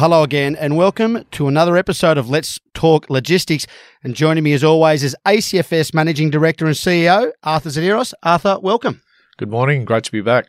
Hello again, and welcome to another episode of Let's Talk Logistics. And joining me, as always, is ACFS Managing Director and CEO Arthur Zaneros. Arthur, welcome. Good morning. Great to be back.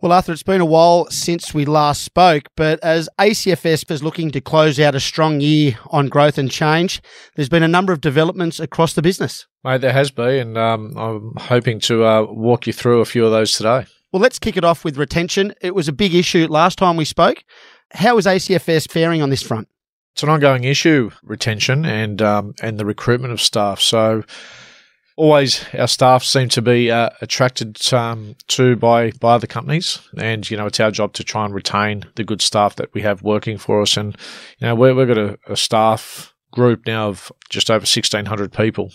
Well, Arthur, it's been a while since we last spoke, but as ACFS is looking to close out a strong year on growth and change, there's been a number of developments across the business. Mate, there has been, and um, I'm hoping to uh, walk you through a few of those today. Well, let's kick it off with retention. It was a big issue last time we spoke. How is ACFS faring on this front? It's an ongoing issue, retention and um, and the recruitment of staff. So always our staff seem to be uh, attracted um, to by by other companies, and you know it's our job to try and retain the good staff that we have working for us. And you know we have got a, a staff group now of just over sixteen hundred people.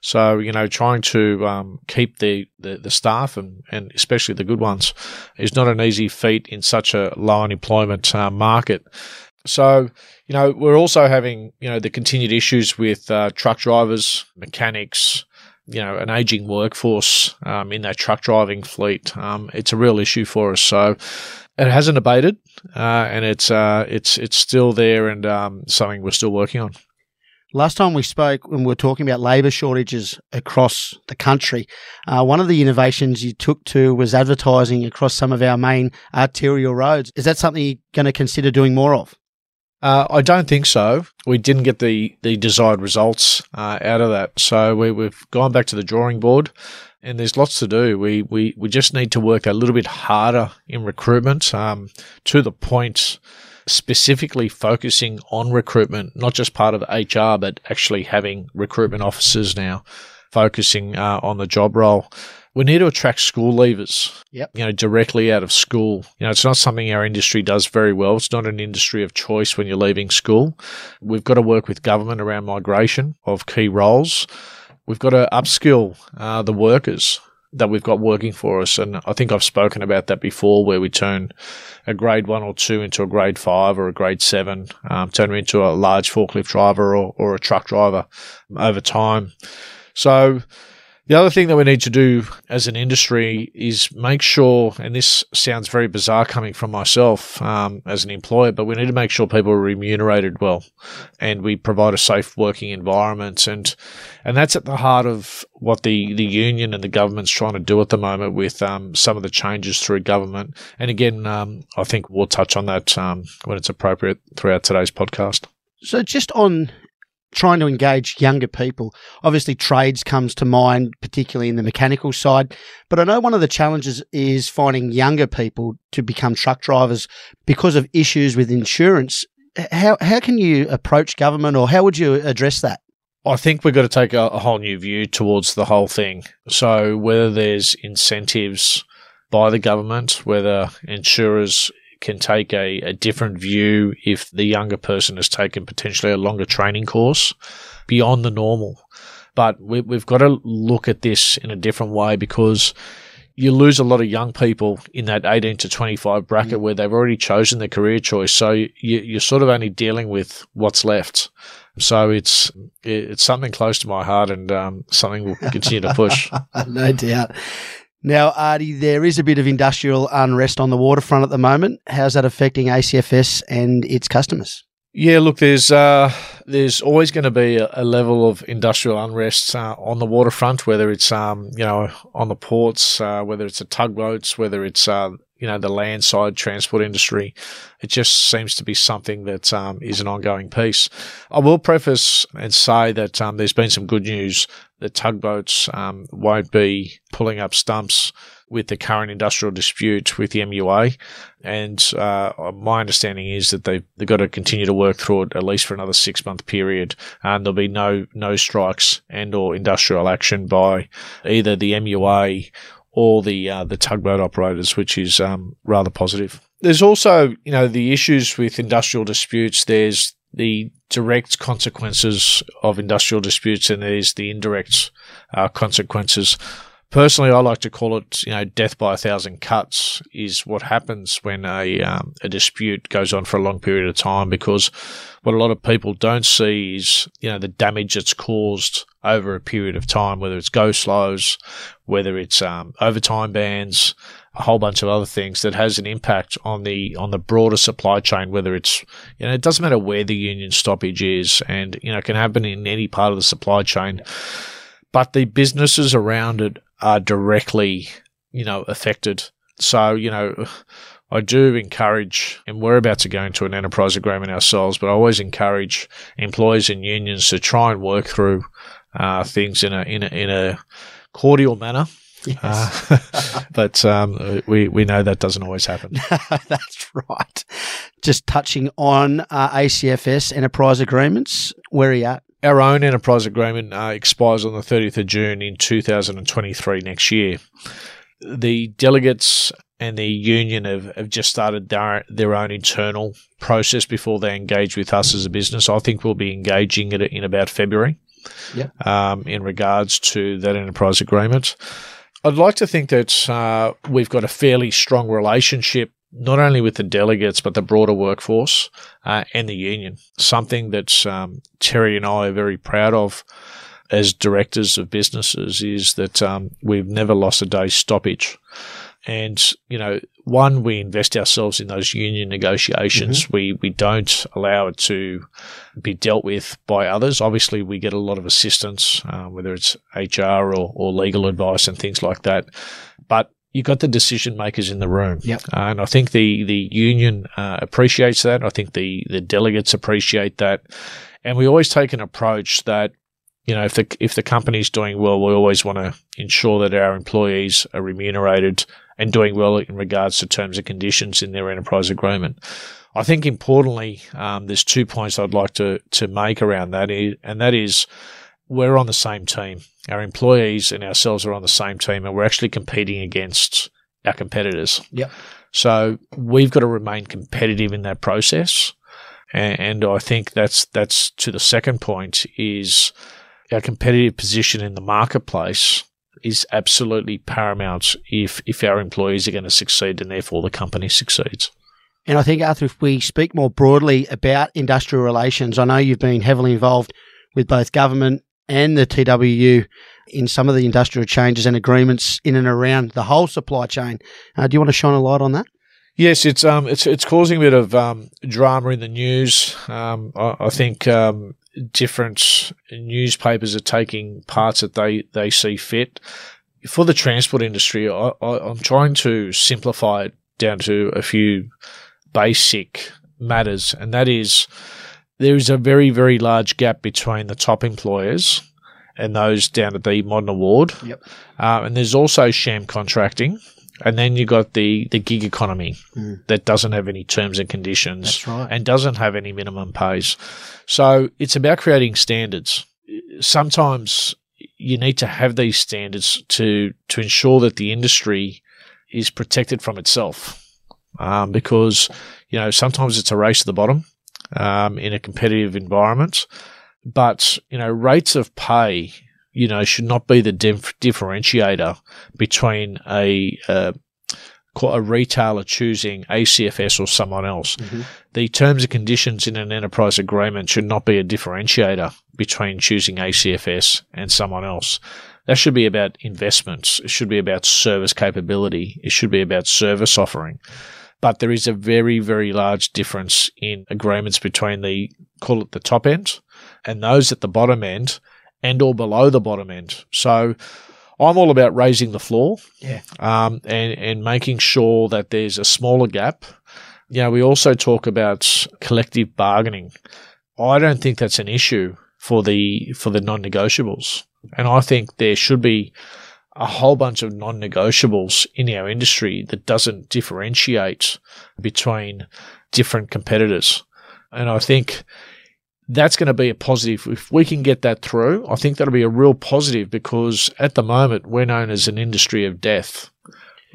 So, you know, trying to um, keep the, the, the, staff and, and especially the good ones is not an easy feat in such a low unemployment uh, market. So, you know, we're also having, you know, the continued issues with uh, truck drivers, mechanics, you know, an aging workforce um, in that truck driving fleet. Um, it's a real issue for us. So, it hasn't abated, uh, and it's uh, it's it's still there, and um, something we're still working on. Last time we spoke, when we were talking about labour shortages across the country, uh, one of the innovations you took to was advertising across some of our main arterial roads. Is that something you're going to consider doing more of? Uh, I don't think so. We didn't get the, the desired results uh, out of that. So we, we've gone back to the drawing board and there's lots to do. We, we, we just need to work a little bit harder in recruitment um, to the point specifically focusing on recruitment, not just part of HR, but actually having recruitment officers now focusing uh, on the job role. We need to attract school leavers, yep. you know, directly out of school. You know, it's not something our industry does very well. It's not an industry of choice when you're leaving school. We've got to work with government around migration of key roles. We've got to upskill uh, the workers that we've got working for us. And I think I've spoken about that before, where we turn a grade one or two into a grade five or a grade seven, um, turn them into a large forklift driver or, or a truck driver over time. So the other thing that we need to do as an industry is make sure, and this sounds very bizarre coming from myself um, as an employer, but we need to make sure people are remunerated well, and we provide a safe working environment, and and that's at the heart of what the the union and the government's trying to do at the moment with um, some of the changes through government. And again, um, I think we'll touch on that um, when it's appropriate throughout today's podcast. So, just on trying to engage younger people. Obviously, trades comes to mind, particularly in the mechanical side. But I know one of the challenges is finding younger people to become truck drivers because of issues with insurance. How how can you approach government, or how would you address that? I think we've got to take a, a whole new view towards the whole thing. So whether there's incentives by the government, whether insurers can take a, a different view if the younger person has taken potentially a longer training course beyond the normal. But we, we've got to look at this in a different way because you lose a lot of young people in that 18 to 25 bracket mm. where they've already chosen their career choice. So you, you're sort of only dealing with what's left. So it's it's something close to my heart and um, something we'll continue to push. no doubt. Now, Artie, there is a bit of industrial unrest on the waterfront at the moment. How's that affecting ACFS and its customers? Yeah, look, there's uh, there's always going to be a, level of industrial unrest uh, on the waterfront, whether it's um, you know on the ports, uh, whether it's the tugboats, whether it's uh, you know the landside transport industry. It just seems to be something that um, is an ongoing piece. I will preface and say that um, there's been some good news. The tugboats um, won't be pulling up stumps with the current industrial dispute with the MUA, and uh, my understanding is that they've, they've got to continue to work through it at least for another six month period, and there'll be no no strikes and or industrial action by either the MUA or the uh, the tugboat operators, which is um, rather positive. There's also, you know, the issues with industrial disputes. There's the direct consequences of industrial disputes, and there's the indirect uh, consequences. Personally, I like to call it, you know, death by a thousand cuts is what happens when a um, a dispute goes on for a long period of time. Because what a lot of people don't see is, you know, the damage that's caused over a period of time, whether it's go slows, whether it's um, overtime bans, a whole bunch of other things that has an impact on the on the broader supply chain. Whether it's you know it doesn't matter where the union stoppage is, and you know it can happen in any part of the supply chain, but the businesses around it are directly you know affected. So you know. I do encourage, and we're about to go into an enterprise agreement ourselves, but I always encourage employees and unions to try and work through uh, things in a in a in a cordial manner. Yes. Uh, but um, we we know that doesn't always happen. That's right. Just touching on uh, ACFS enterprise agreements, where are you at? Our own enterprise agreement uh, expires on the 30th of June in 2023 next year. The delegates and the union have, have just started their, their own internal process before they engage with us as a business. I think we'll be engaging it in about February yep. um, in regards to that enterprise agreement. I'd like to think that uh, we've got a fairly strong relationship, not only with the delegates, but the broader workforce uh, and the union. Something that um, Terry and I are very proud of as directors of businesses is that um, we've never lost a day's stoppage. And, you know, one, we invest ourselves in those union negotiations. Mm-hmm. We, we don't allow it to be dealt with by others. Obviously, we get a lot of assistance, uh, whether it's HR or, or legal advice and things like that. But you've got the decision makers in the room. Yep. Uh, and I think the, the union uh, appreciates that. I think the, the delegates appreciate that. And we always take an approach that you know, if the if the company's doing well, we always want to ensure that our employees are remunerated and doing well in regards to terms and conditions in their enterprise agreement. I think importantly, um, there's two points I'd like to to make around that, and that is we're on the same team. Our employees and ourselves are on the same team, and we're actually competing against our competitors. Yep. So we've got to remain competitive in that process, and, and I think that's that's to the second point is our competitive position in the marketplace is absolutely paramount if if our employees are going to succeed and therefore the company succeeds. And I think, Arthur, if we speak more broadly about industrial relations, I know you've been heavily involved with both government and the TWU in some of the industrial changes and agreements in and around the whole supply chain. Uh, do you want to shine a light on that? Yes, it's um, it's it's causing a bit of um, drama in the news. Um, I, I think um, different newspapers are taking parts that they, they see fit. For the transport industry, I, I, I'm trying to simplify it down to a few basic matters, and that is there is a very, very large gap between the top employers and those down at the modern award. Yep. Uh, and there's also sham contracting. And then you got the, the gig economy mm. that doesn't have any terms and conditions right. and doesn't have any minimum pays. So it's about creating standards. Sometimes you need to have these standards to to ensure that the industry is protected from itself, um, because you know sometimes it's a race to the bottom um, in a competitive environment. But you know rates of pay you know, should not be the dif- differentiator between a, uh, a retailer choosing ACFS or someone else. Mm-hmm. The terms and conditions in an enterprise agreement should not be a differentiator between choosing ACFS and someone else. That should be about investments. It should be about service capability. It should be about service offering. But there is a very, very large difference in agreements between the, call it the top end, and those at the bottom end and or below the bottom end. So I'm all about raising the floor, yeah, um, and and making sure that there's a smaller gap. You know, we also talk about collective bargaining. I don't think that's an issue for the for the non-negotiables, and I think there should be a whole bunch of non-negotiables in our industry that doesn't differentiate between different competitors. And I think that's going to be a positive. If we can get that through, I think that'll be a real positive because at the moment we're known as an industry of death.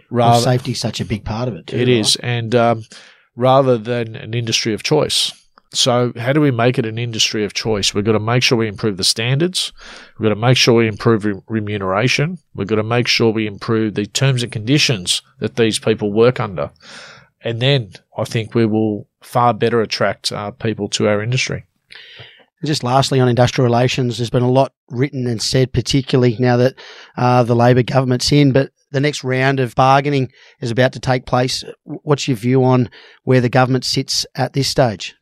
Rather, well, safety is such a big part of it. Too, it right? is, and um, rather than an industry of choice. So, how do we make it an industry of choice? We've got to make sure we improve the standards. We've got to make sure we improve re- remuneration. We've got to make sure we improve the terms and conditions that these people work under. And then I think we will far better attract uh, people to our industry. And just lastly, on industrial relations, there's been a lot written and said, particularly now that uh, the Labor government's in, but the next round of bargaining is about to take place. What's your view on where the government sits at this stage?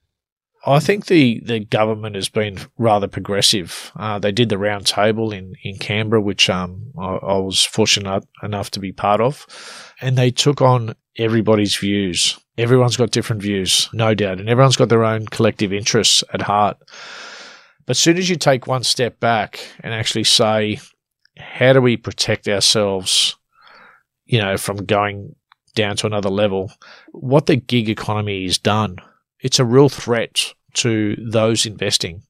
I think the, the government has been rather progressive. Uh, they did the round table in, in Canberra, which um, I, I, was fortunate enough to be part of, and they took on everybody's views. Everyone's got different views, no doubt, and everyone's got their own collective interests at heart. But as soon as you take one step back and actually say, how do we protect ourselves, you know, from going down to another level? What the gig economy has done it's a real threat to those investing.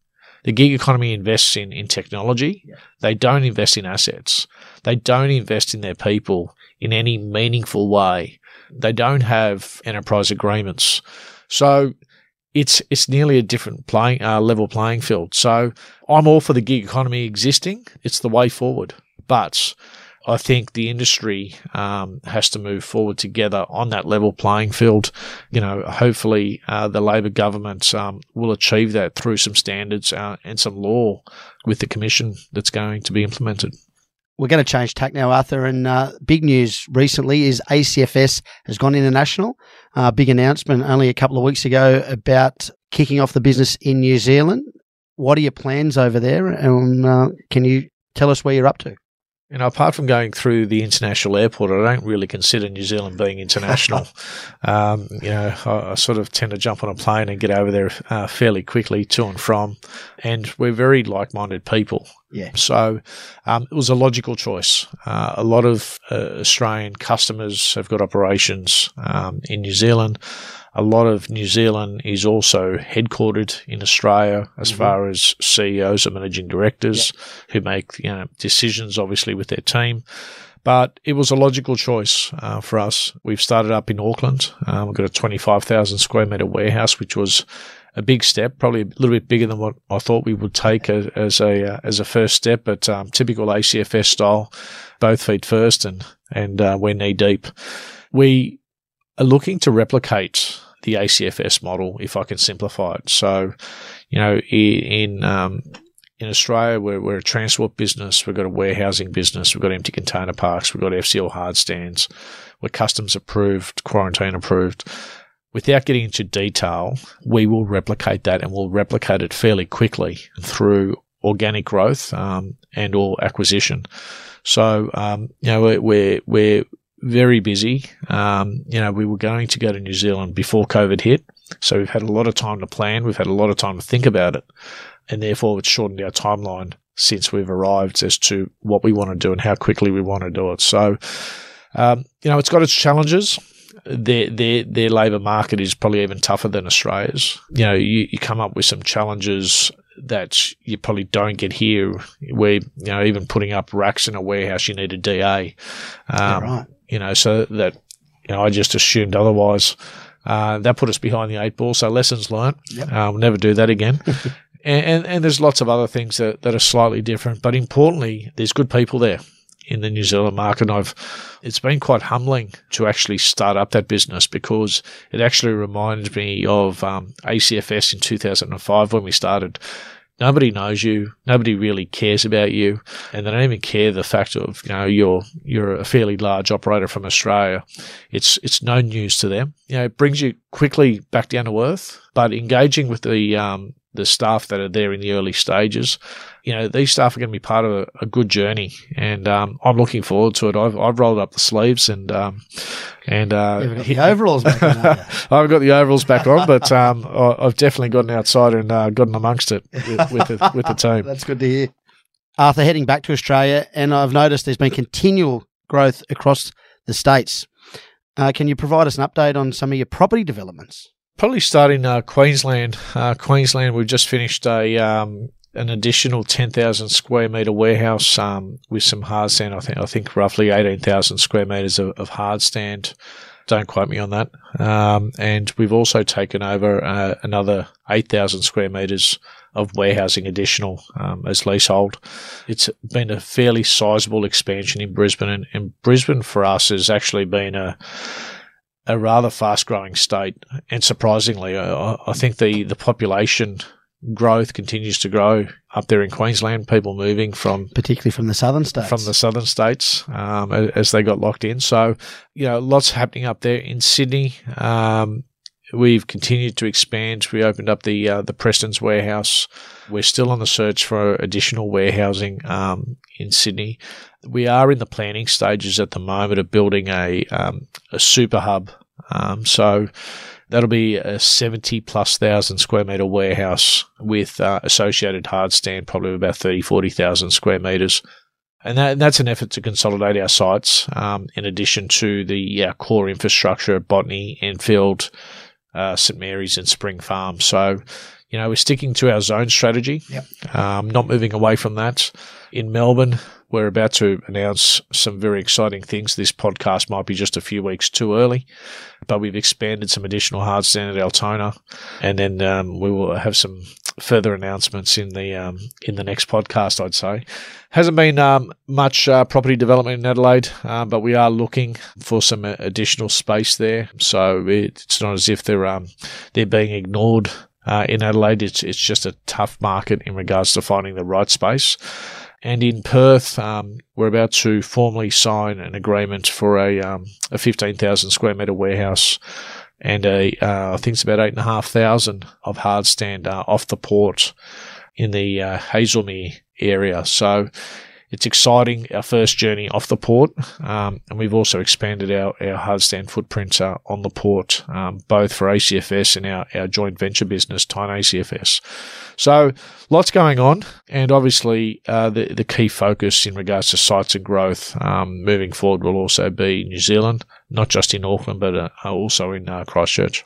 The gig economy invests in, in technology. Yeah. They don't invest in assets. They don't invest in their people in any meaningful way. They don't have enterprise agreements. So it's it's nearly a different playing uh, level playing field. So I'm all for the gig economy existing. It's the way forward. But I think the industry um, has to move forward together on that level playing field. You know, hopefully uh, the Labor government um, will achieve that through some standards uh, and some law with the commission that's going to be implemented. We're going to change tack now, Arthur. And uh, big news recently is ACFS has gone international. Uh, big announcement only a couple of weeks ago about kicking off the business in New Zealand. What are your plans over there? And uh, can you tell us where you're up to? You know, apart from going through the international airport, I don't really consider New Zealand being international. um, you know, I, I, sort of tend to jump on a plane and get over there uh, fairly quickly to and from, and we're very like-minded people. Yeah. So um, it was a logical choice. Uh, a lot of uh, Australian customers have got operations um, in New Zealand a lot of New Zealand is also headquartered in Australia as mm-hmm. far as CEOs and managing directors yep. who make you know, decisions, obviously, with their team. But it was a logical choice uh, for us. We've started up in Auckland. Um, we've got a 25,000 square metre warehouse, which was a big step, probably a little bit bigger than what I thought we would take as, as a uh, as a first step, but um, typical ACFS style, both feet first, and and uh, we're knee deep. We are looking to replicate the ACFS model, if I can simplify it. So, you know, in um, in Australia, we're, we're a transport business. We've got a warehousing business. We've got empty container parks. We've got FCL hard stands. We're customs approved, quarantine approved. Without getting into detail, we will replicate that and we'll replicate it fairly quickly through organic growth um, and or acquisition. So, um, you know, we're, we're very busy. Um, you know, we were going to go to New Zealand before COVID hit. So we've had a lot of time to plan. We've had a lot of time to think about it. And therefore, it's shortened our timeline since we've arrived as to what we want to do and how quickly we want to do it. So, um, you know, it's got its challenges. Their, their, their labour market is probably even tougher than Australia's. You know, you, you come up with some challenges that you probably don't get here, where, you know, even putting up racks in a warehouse, you need a DA. Um, yeah, right you know, so that, you know, I just assumed otherwise. Uh, that put us behind the eight ball. So lessons learned. Yep. Um, never do that again. and, and, and there's lots of other things that, that are slightly different, but importantly, there's good people there in the New Zealand market. And I've, it's been quite humbling to actually start up that business because it actually reminds me of um, ACFS in 2005 when we started. Nobody knows you. Nobody really cares about you, and they don't even care the fact of you know you're you're a fairly large operator from Australia. It's it's no news to them. You know, it brings you quickly back down to earth. But engaging with the um, the staff that are there in the early stages. You know, these staff are going to be part of a, a good journey, and um, I'm looking forward to it. I've, I've rolled up the sleeves and um, and uh, the overalls back on. I've got the overalls back on, but um, I've definitely gotten outside and uh, gotten amongst it with, with, the, with the team. That's good to hear. Arthur, heading back to Australia, and I've noticed there's been continual growth across the states. Uh, can you provide us an update on some of your property developments? Probably starting uh, Queensland. Uh, Queensland, we've just finished a um, an additional ten thousand square meter warehouse um, with some hard stand. I think I think roughly eighteen thousand square meters of, of, hard stand. Don't quote me on that. Um, and we've also taken over uh, another eight thousand square meters of warehousing additional um, as leasehold. It's been a fairly sizable expansion in Brisbane, and, and Brisbane for us has actually been a a rather fast growing state. And surprisingly, I, I, think the, the population growth continues to grow up there in Queensland. People moving from particularly from the southern states, from the southern states, um, as they got locked in. So, you know, lots happening up there in Sydney. Um, we've continued to expand. We opened up the uh, the Prestons warehouse. We're still on the search for additional warehousing um, in Sydney. We are in the planning stages at the moment of building a um, a super hub. Um, so That'll be a 70 plus thousand square meter warehouse with uh, associated hard stand, probably about 30, 40,000 square meters. And, that, and, that's an effort to consolidate our sites um, in addition to the uh, core infrastructure at Botany, Enfield, uh, St Mary's, and Spring Farm. So, you know, we're sticking to our zone strategy, yep. um, not moving away from that. In Melbourne, we're about to announce some very exciting things. This podcast might be just a few weeks too early, but we've expanded some additional hard stand at Altona, and then um, we will have some further announcements in the um, in the next podcast. I'd say hasn't been um, much uh, property development in Adelaide, uh, but we are looking for some additional space there. So it's not as if they're um, they're being ignored. Uh, in Adelaide, it's it's just a tough market in regards to finding the right space. And in Perth, um, we're about to formally sign an agreement for a, um, a 15,000 square metre warehouse and a, uh, I think it's about 8,500 of hard stand uh, off the port in the uh, Hazelmere area. So it's exciting, our first journey off the port. Um, and we've also expanded our, our hard stand footprint uh, on the port, um, both for ACFS and our, our joint venture business, Tyne ACFS. So lots going on. And obviously, uh, the, the key focus in regards to sites and growth um, moving forward will also be New Zealand, not just in Auckland, but uh, also in uh, Christchurch.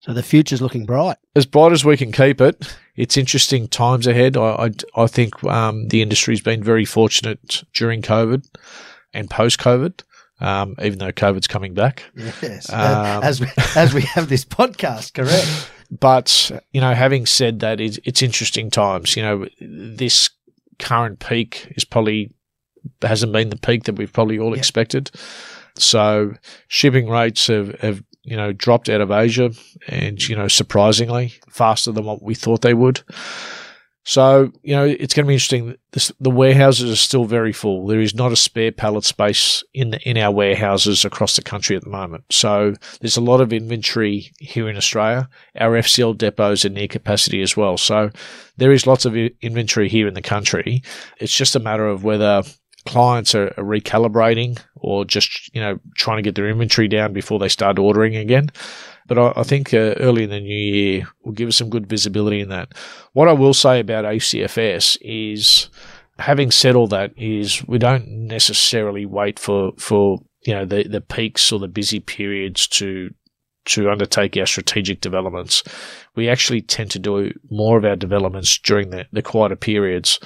So the future's looking bright. As bright as we can keep it. It's interesting times ahead. I, I, I think um, the industry's been very fortunate during COVID and post COVID. Um, even though COVID's coming back, yes, um, as we, as we have this podcast, correct. But you know, having said that, it's, it's interesting times. You know, this current peak is probably hasn't been the peak that we've probably all yep. expected. So shipping rates have, have you know, dropped out of Asia and, you know, surprisingly faster than what we thought they would. So, you know, it's going to be interesting. This, the warehouses are still very full. There is not a spare pallet space in the, in our warehouses across the country at the moment. So there's a lot of inventory here in Australia. Our FCL depots are near capacity as well. So there is lots of inventory here in the country. It's just a matter of whether clients are, recalibrating or just you know trying to get their inventory down before they start ordering again. But I, I think uh, early in the new year will give us some good visibility in that. What I will say about ACFS is, having said all that, is we don't necessarily wait for for you know the the peaks or the busy periods to to undertake our strategic developments. We actually tend to do more of our developments during the, the quieter periods.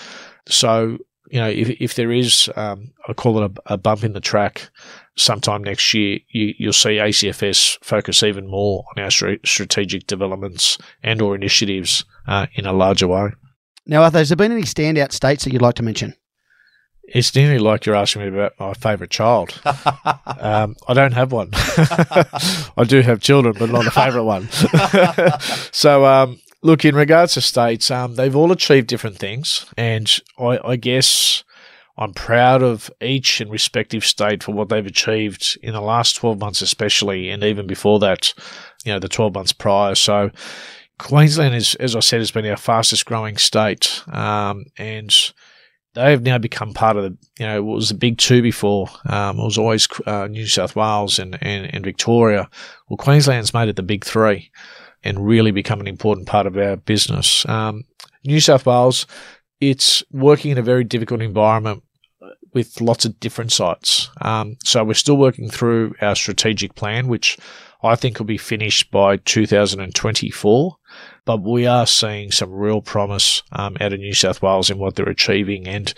So you know, if, if there is, um, I call it a, a, bump in the track sometime next year, you, will see ACFS focus even more on our strategic developments and or initiatives uh, in a larger way. Now, Arthur, has there been any standout states that you'd like to mention? It's nearly like you're asking me about my favourite child. um, I don't have one. I do have children, but not a favourite one. so, um, Look, in regards to states, um, they've all achieved different things, and I, I guess I'm proud of each and respective state for what they've achieved in the last 12 months, especially, and even before that, you know, the 12 months prior. So, Queensland is, as I said, has been our fastest growing state, um, and they have now become part of the, you know, it was the big two before. Um, it was always uh, New South Wales and, and, and Victoria. Well, Queensland's made it the big three and really become an important part of our business. Um, New South Wales, it's working in a very difficult environment with lots of different sites. Um, so we're still working through our strategic plan, which I think will be finished by 2024. But we are seeing some real promise um, out of New South Wales in what they're achieving and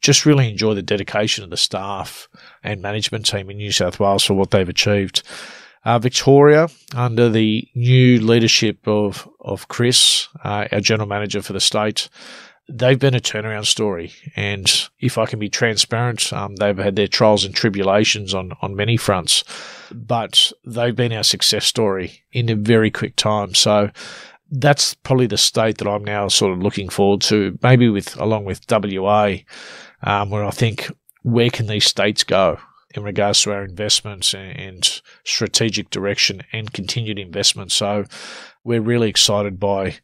just really enjoy the dedication of the staff and management team in New South Wales for what they've achieved. Uh, Victoria, under the new leadership of of Chris, uh, our general manager for the state, they've been a turnaround story. And if I can be transparent, um, they've had their trials and tribulations on on many fronts, but they've been our success story in a very quick time. So that's probably the state that I'm now sort of looking forward to, maybe with along with WA, um, where I think where can these states go in regards to our investments and strategic direction and continued investment. So we're really excited by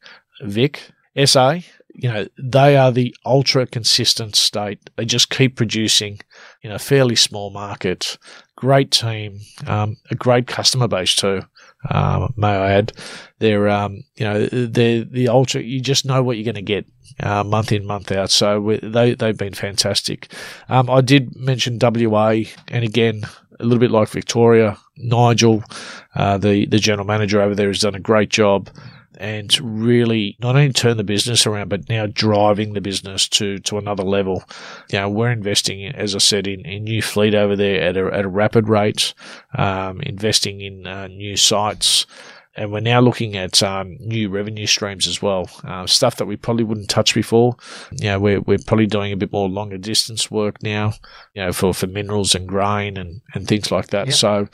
Vic SA. You know, they are the ultra consistent state. They just keep producing in a fairly small market. Great team, um, a great customer base too. Um, may I add, they're um, you know they're the ultra. You just know what you're going to get uh, month in month out. So they they've been fantastic. Um, I did mention WA, and again a little bit like Victoria, Nigel, uh, the the general manager over there, has done a great job and really not only turn the business around, but now driving the business to, to another level. You know, we're investing, as I said, in, in new fleet over there at a, at a rapid rate, um, investing in uh, new sites. And we're now looking at um, new revenue streams as well, uh, stuff that we probably wouldn't touch before. You know, we're, we're probably doing a bit more longer distance work now, you know, for, for minerals and grain and, and things like that. Yep. So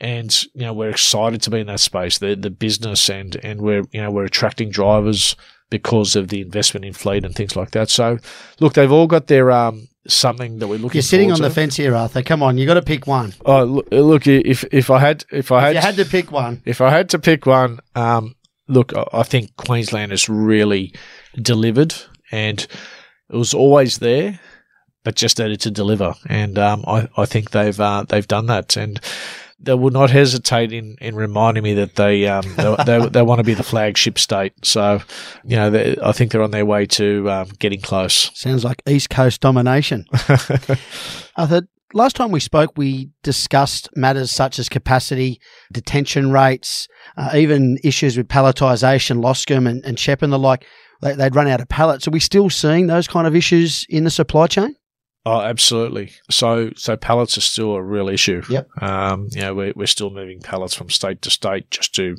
and you know we're excited to be in that space. The the business and and we're you know we're attracting drivers because of the investment in fleet and things like that. So, look, they've all got their um something that we're looking. You're sitting on to. the fence here, Arthur. Come on, you got to pick one. Oh, look, look, if if I had if I had if had to pick one, if I had to pick one, um, look, I think Queensland has really delivered, and it was always there, but just needed to deliver, and um, I I think they've uh, they've done that, and they will not hesitate in, in reminding me that they um, they, they, they, want to be the flagship state. So, you know, they, I think they're on their way to um, getting close. Sounds like East Coast domination. Arthur, last time we spoke, we discussed matters such as capacity, detention rates, uh, even issues with palletisation, Loscam and, and CHEP and the like. They, they'd run out of pallets. Are we still seeing those kind of issues in the supply chain? Oh, absolutely. So, so pallets are still a real issue. Yep. Um, you know, we're, we're still moving pallets from state to state just to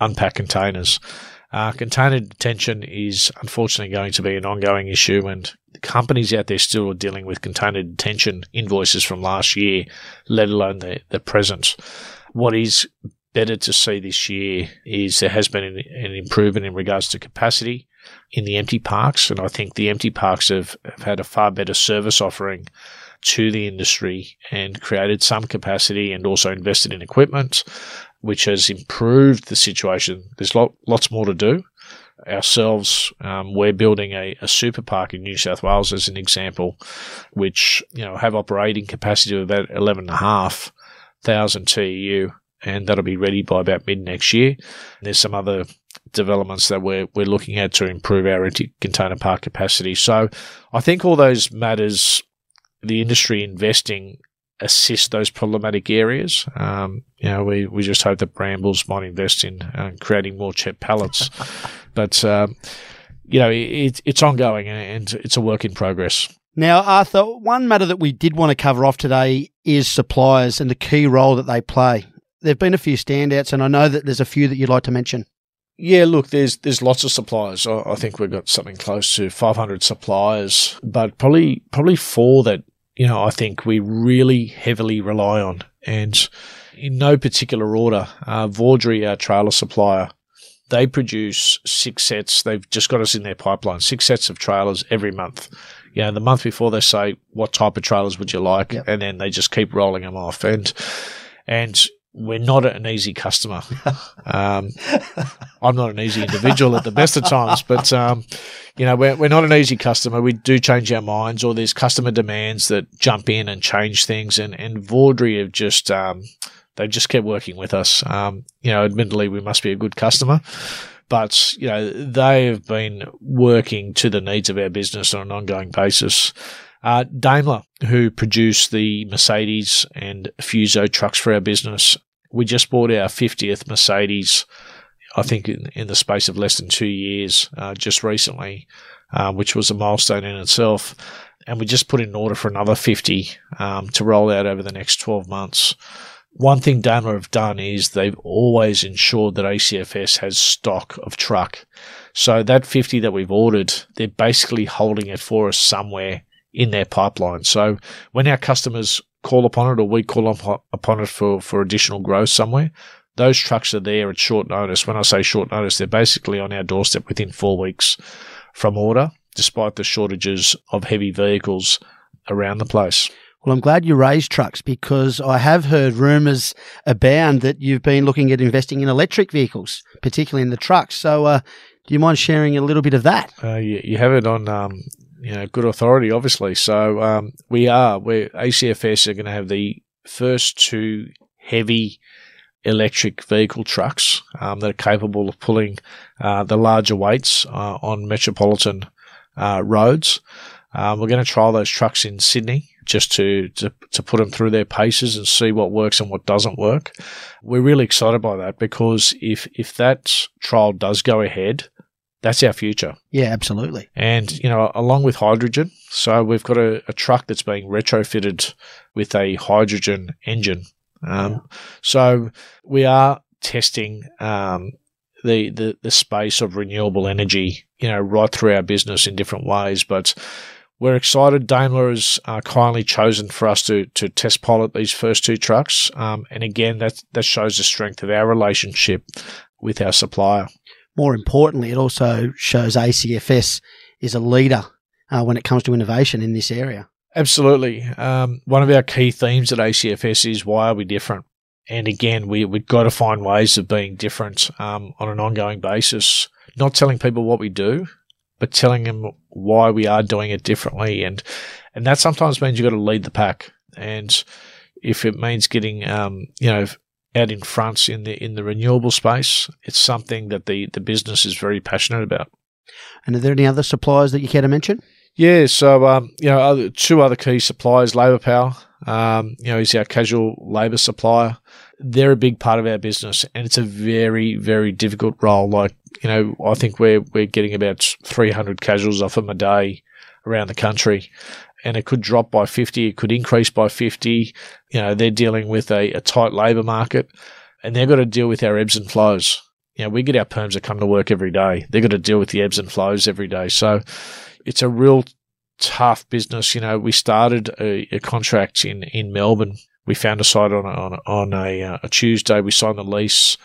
unpack containers. Uh, container detention is unfortunately going to be an ongoing issue, and companies out there still are dealing with container detention invoices from last year, let alone the, the present. What is better to see this year is there has been an, an improvement in regards to capacity in the empty parks. And I think the empty parks have, have had a far better service offering to the industry and created some capacity and also invested in equipment, which has improved the situation. There's lot, lots more to do. Ourselves, um, we're building a, a super park in New South Wales as an example, which you know have operating capacity of about eleven and a half thousand TEU, and that'll be ready by about mid next year. There's some other developments that we're we're looking at to improve our empty container park capacity. So I think all those matters, the industry investing assist those problematic areas. Um, you know, we, we just hope that Brambles might invest in uh, creating more CHEP pallets. but, um, you know, it, it's ongoing and it's a work in progress. Now, Arthur, one matter that we did want to cover off today is suppliers and the key role that they play. There have been a few standouts, and I know that there's a few that you'd like to mention. Yeah, look, there's there's lots of suppliers. I, I think we've got something close to 500 suppliers, but probably probably four that you know I think we really heavily rely on, and in no particular order. Uh, Vawdrey, our trailer supplier, they produce six sets. They've just got us in their pipeline, six sets of trailers every month. You know, the month before they say what type of trailers would you like, yep. and then they just keep rolling them off. And and we're not an easy customer. Um, I'm not an easy individual at the best of times, but um, you know we're we're not an easy customer. We do change our minds, or there's customer demands that jump in and change things. And and Vawdrey have just um, they've just kept working with us. Um, you know, admittedly, we must be a good customer. But you know they have been working to the needs of our business on an ongoing basis. Uh, Daimler, who produce the Mercedes and Fuso trucks for our business, we just bought our 50th Mercedes, I think, in, in the space of less than two years, uh, just recently, uh, which was a milestone in itself. And we just put in an order for another 50 um, to roll out over the next 12 months. One thing Daimler have done is they've always ensured that ACFS has stock of truck. So that 50 that we've ordered, they're basically holding it for us somewhere in their pipeline. So when our customers call upon it or we call upon it for, for additional growth somewhere, those trucks are there at short notice. When I say short notice, they're basically on our doorstep within four weeks from order, despite the shortages of heavy vehicles around the place. Well, I'm glad you raised trucks because I have heard rumours abound that you've been looking at investing in electric vehicles, particularly in the trucks. So, uh, do you mind sharing a little bit of that? Uh, you, you, have it on, um, you know, good authority, obviously. So um, we are. We're ACFS are going to have the first two heavy electric vehicle trucks um, that are capable of pulling uh, the larger weights uh, on metropolitan uh, roads. Um, we're going to trial those trucks in Sydney just to, to, to put them through their paces and see what works and what doesn't work. We're really excited by that because if if that trial does go ahead, that's our future. Yeah, absolutely. And, you know, along with hydrogen, so we've got a, a truck that's being retrofitted with a hydrogen engine. Um, yeah. So we are testing um, the, the, the space of renewable energy, you know, right through our business in different ways. But we're excited. Daimler has uh, kindly chosen for us to to test pilot these first two trucks, um, and again, that that shows the strength of our relationship with our supplier. More importantly, it also shows ACFS is a leader uh, when it comes to innovation in this area. Absolutely. Um, one of our key themes at ACFS is why are we different? And again, we, we've got to find ways of being different um, on an ongoing basis, not telling people what we do, but telling them why we are doing it differently. And, and that sometimes means you've got to lead the pack. And if it means getting, um, you know, out in front in the in the renewable space, it's something that the, the business is very passionate about. And are there any other suppliers that you care to mention? Yeah, so um, you know, other, two other key suppliers, Labour Power, um, you know, is our casual labour supplier. They're a big part of our business, and it's a very, very difficult role. Like, you know, I think we're we're getting about 300 casuals off them a day around the country, and it could drop by 50, it could increase by 50. You know, they're dealing with a, a tight labour market, and they've got to deal with our ebbs and flows. You know, we get our perms that come to work every day. They've got to deal with the ebbs and flows every day. So it's a real tough business. You know, we started a, a contract in, in Melbourne. We found a site on a, on a, on a, uh, a Tuesday. We signed the lease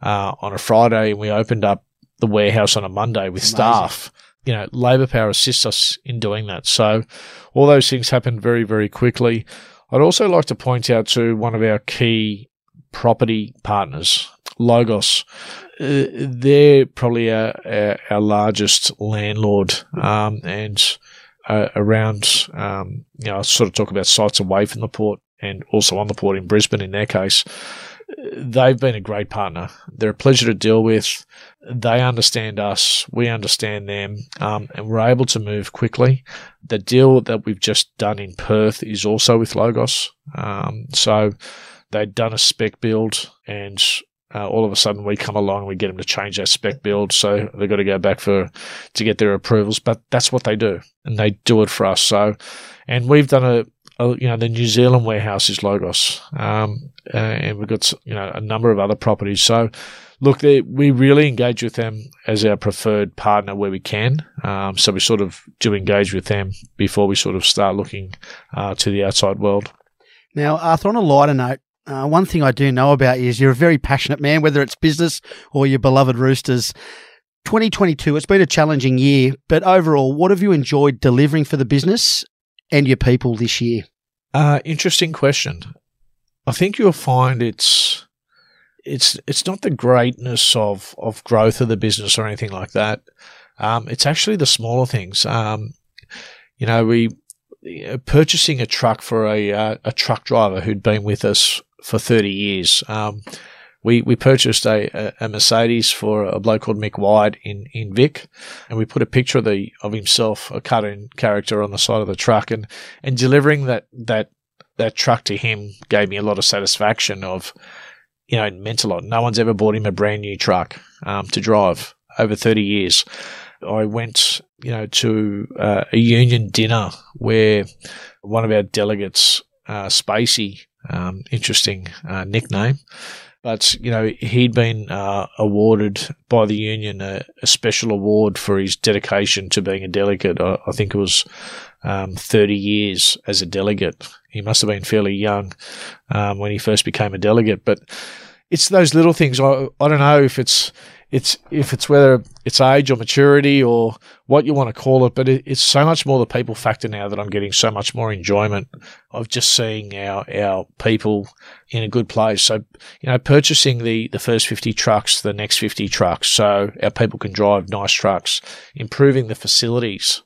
uh, on a Friday, and we opened up the warehouse on a Monday with Amazing. staff. You know, labour power assists us in doing that. So all those things happen very, very quickly. I'd also like to point out to one of our key property partners, Logos. Uh, they're probably our, our, our largest landlord, um, and uh, around, um, you know, I sort of talk about sites away from the port and also on the port in Brisbane in their case. They've been a great partner. They're a pleasure to deal with. They understand us. We understand them. Um, and we're able to move quickly. The deal that we've just done in Perth is also with Logos. Um, so they'd done a spec build and uh, all of a sudden we come along and we get them to change that spec build. So they've got to go back for to get their approvals, but that's what they do, and they do it for us. So, and we've done a you know the New Zealand warehouse is Logos, um, uh, and we've got you know a number of other properties. So. Look, we really engage with them as our preferred partner where we can. Um, so we sort of do engage with them before we sort of start looking uh, to the outside world. Now, Arthur, on a lighter note, uh, one thing I do know about you is you're a very passionate man, whether it's business or your beloved Roosters. 2022, it's been a challenging year, but overall, what have you enjoyed delivering for the business and your people this year? Uh, interesting question. I think you'll find it's it's it's not the greatness of of growth of the business or anything like that. Um, it's actually the smaller things. Um, you know, we purchasing a truck for a uh, a truck driver who'd been with us for 30 years. Um, we, we purchased a, a, Mercedes for a bloke called Mick White in, in Vic, and we put a picture of the of himself, a cartoon character, on the side of the truck, and and delivering that that that truck to him gave me a lot of satisfaction. Of you know, it meant a lot. No one's ever bought him a brand new truck um, to drive over 30 years. I went, you know, to uh, a union dinner where one of our delegates, uh, Spacey, um, interesting uh, nickname. But, you know, he'd been uh, awarded by the union a, a, special award for his dedication to being a delegate. I, I think it was um, 30 years as a delegate. He must have been fairly young um, when he first became a delegate. But it's those little things. I, I don't know if it's it's if it's whether it's age or maturity or what you want to call it, but it, it's so much more the people factor now that I'm getting so much more enjoyment of just seeing our our people in a good place. So you know, purchasing the the first 50 trucks, the next 50 trucks, so our people can drive nice trucks, improving the facilities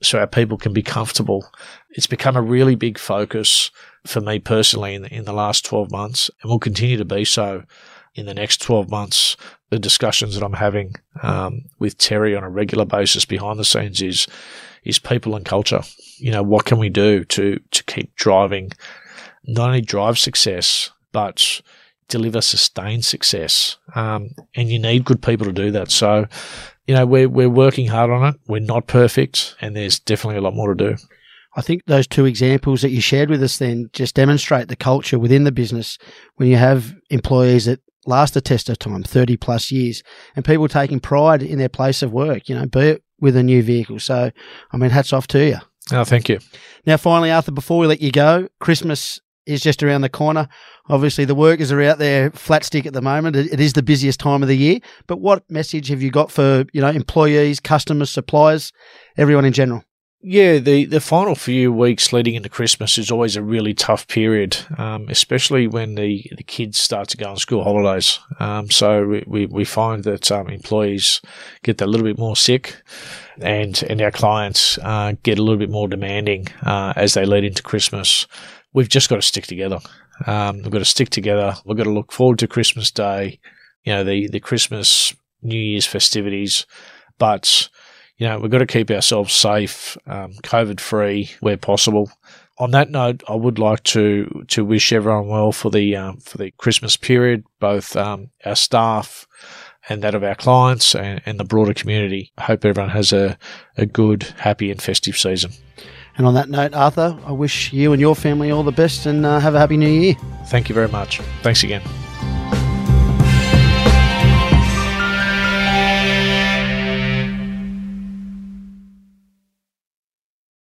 so our people can be comfortable. It's become a really big focus for me personally in the, in the last 12 months and will continue to be so in the next 12 months, the discussions that I'm having um, with Terry on a regular basis behind the scenes is is people and culture. You know, what can we do to to keep driving, not only drive success, but deliver sustained success. Um, and you need good people to do that. So, you know, we're we're working hard on it. We're not perfect, and there's definitely a lot more to do. I think those two examples that you shared with us then just demonstrate the culture within the business when you have employees that last a test of time, 30 plus years, and people taking pride in their place of work, you know, be it with a new vehicle. So, I mean, hats off to you. Oh, thank you. Now, finally, Arthur, before we let you go, Christmas is just around the corner. Obviously, the workers are out there flat stick at the moment. It is the busiest time of the year. But what message have you got for you know employees, customers, suppliers, everyone in general? Yeah, the, the final few weeks leading into Christmas is always a really tough period, um, especially when the, the kids start to go on school holidays. Um, so we, we find that um, employees get a little bit more sick and, and our clients uh, get a little bit more demanding uh, as they lead into Christmas. We've just got to stick together. Um, we've got to stick together. We've got to look forward to Christmas Day, you know, the, the Christmas, New Year's festivities, but you know, we've got to keep ourselves safe, um, COVID free where possible. On that note, I would like to to wish everyone well for the um, for the Christmas period, both um, our staff and that of our clients and, and the broader community. I hope everyone has a, a good, happy, and festive season. And on that note, Arthur, I wish you and your family all the best and uh, have a happy new year. Thank you very much. Thanks again.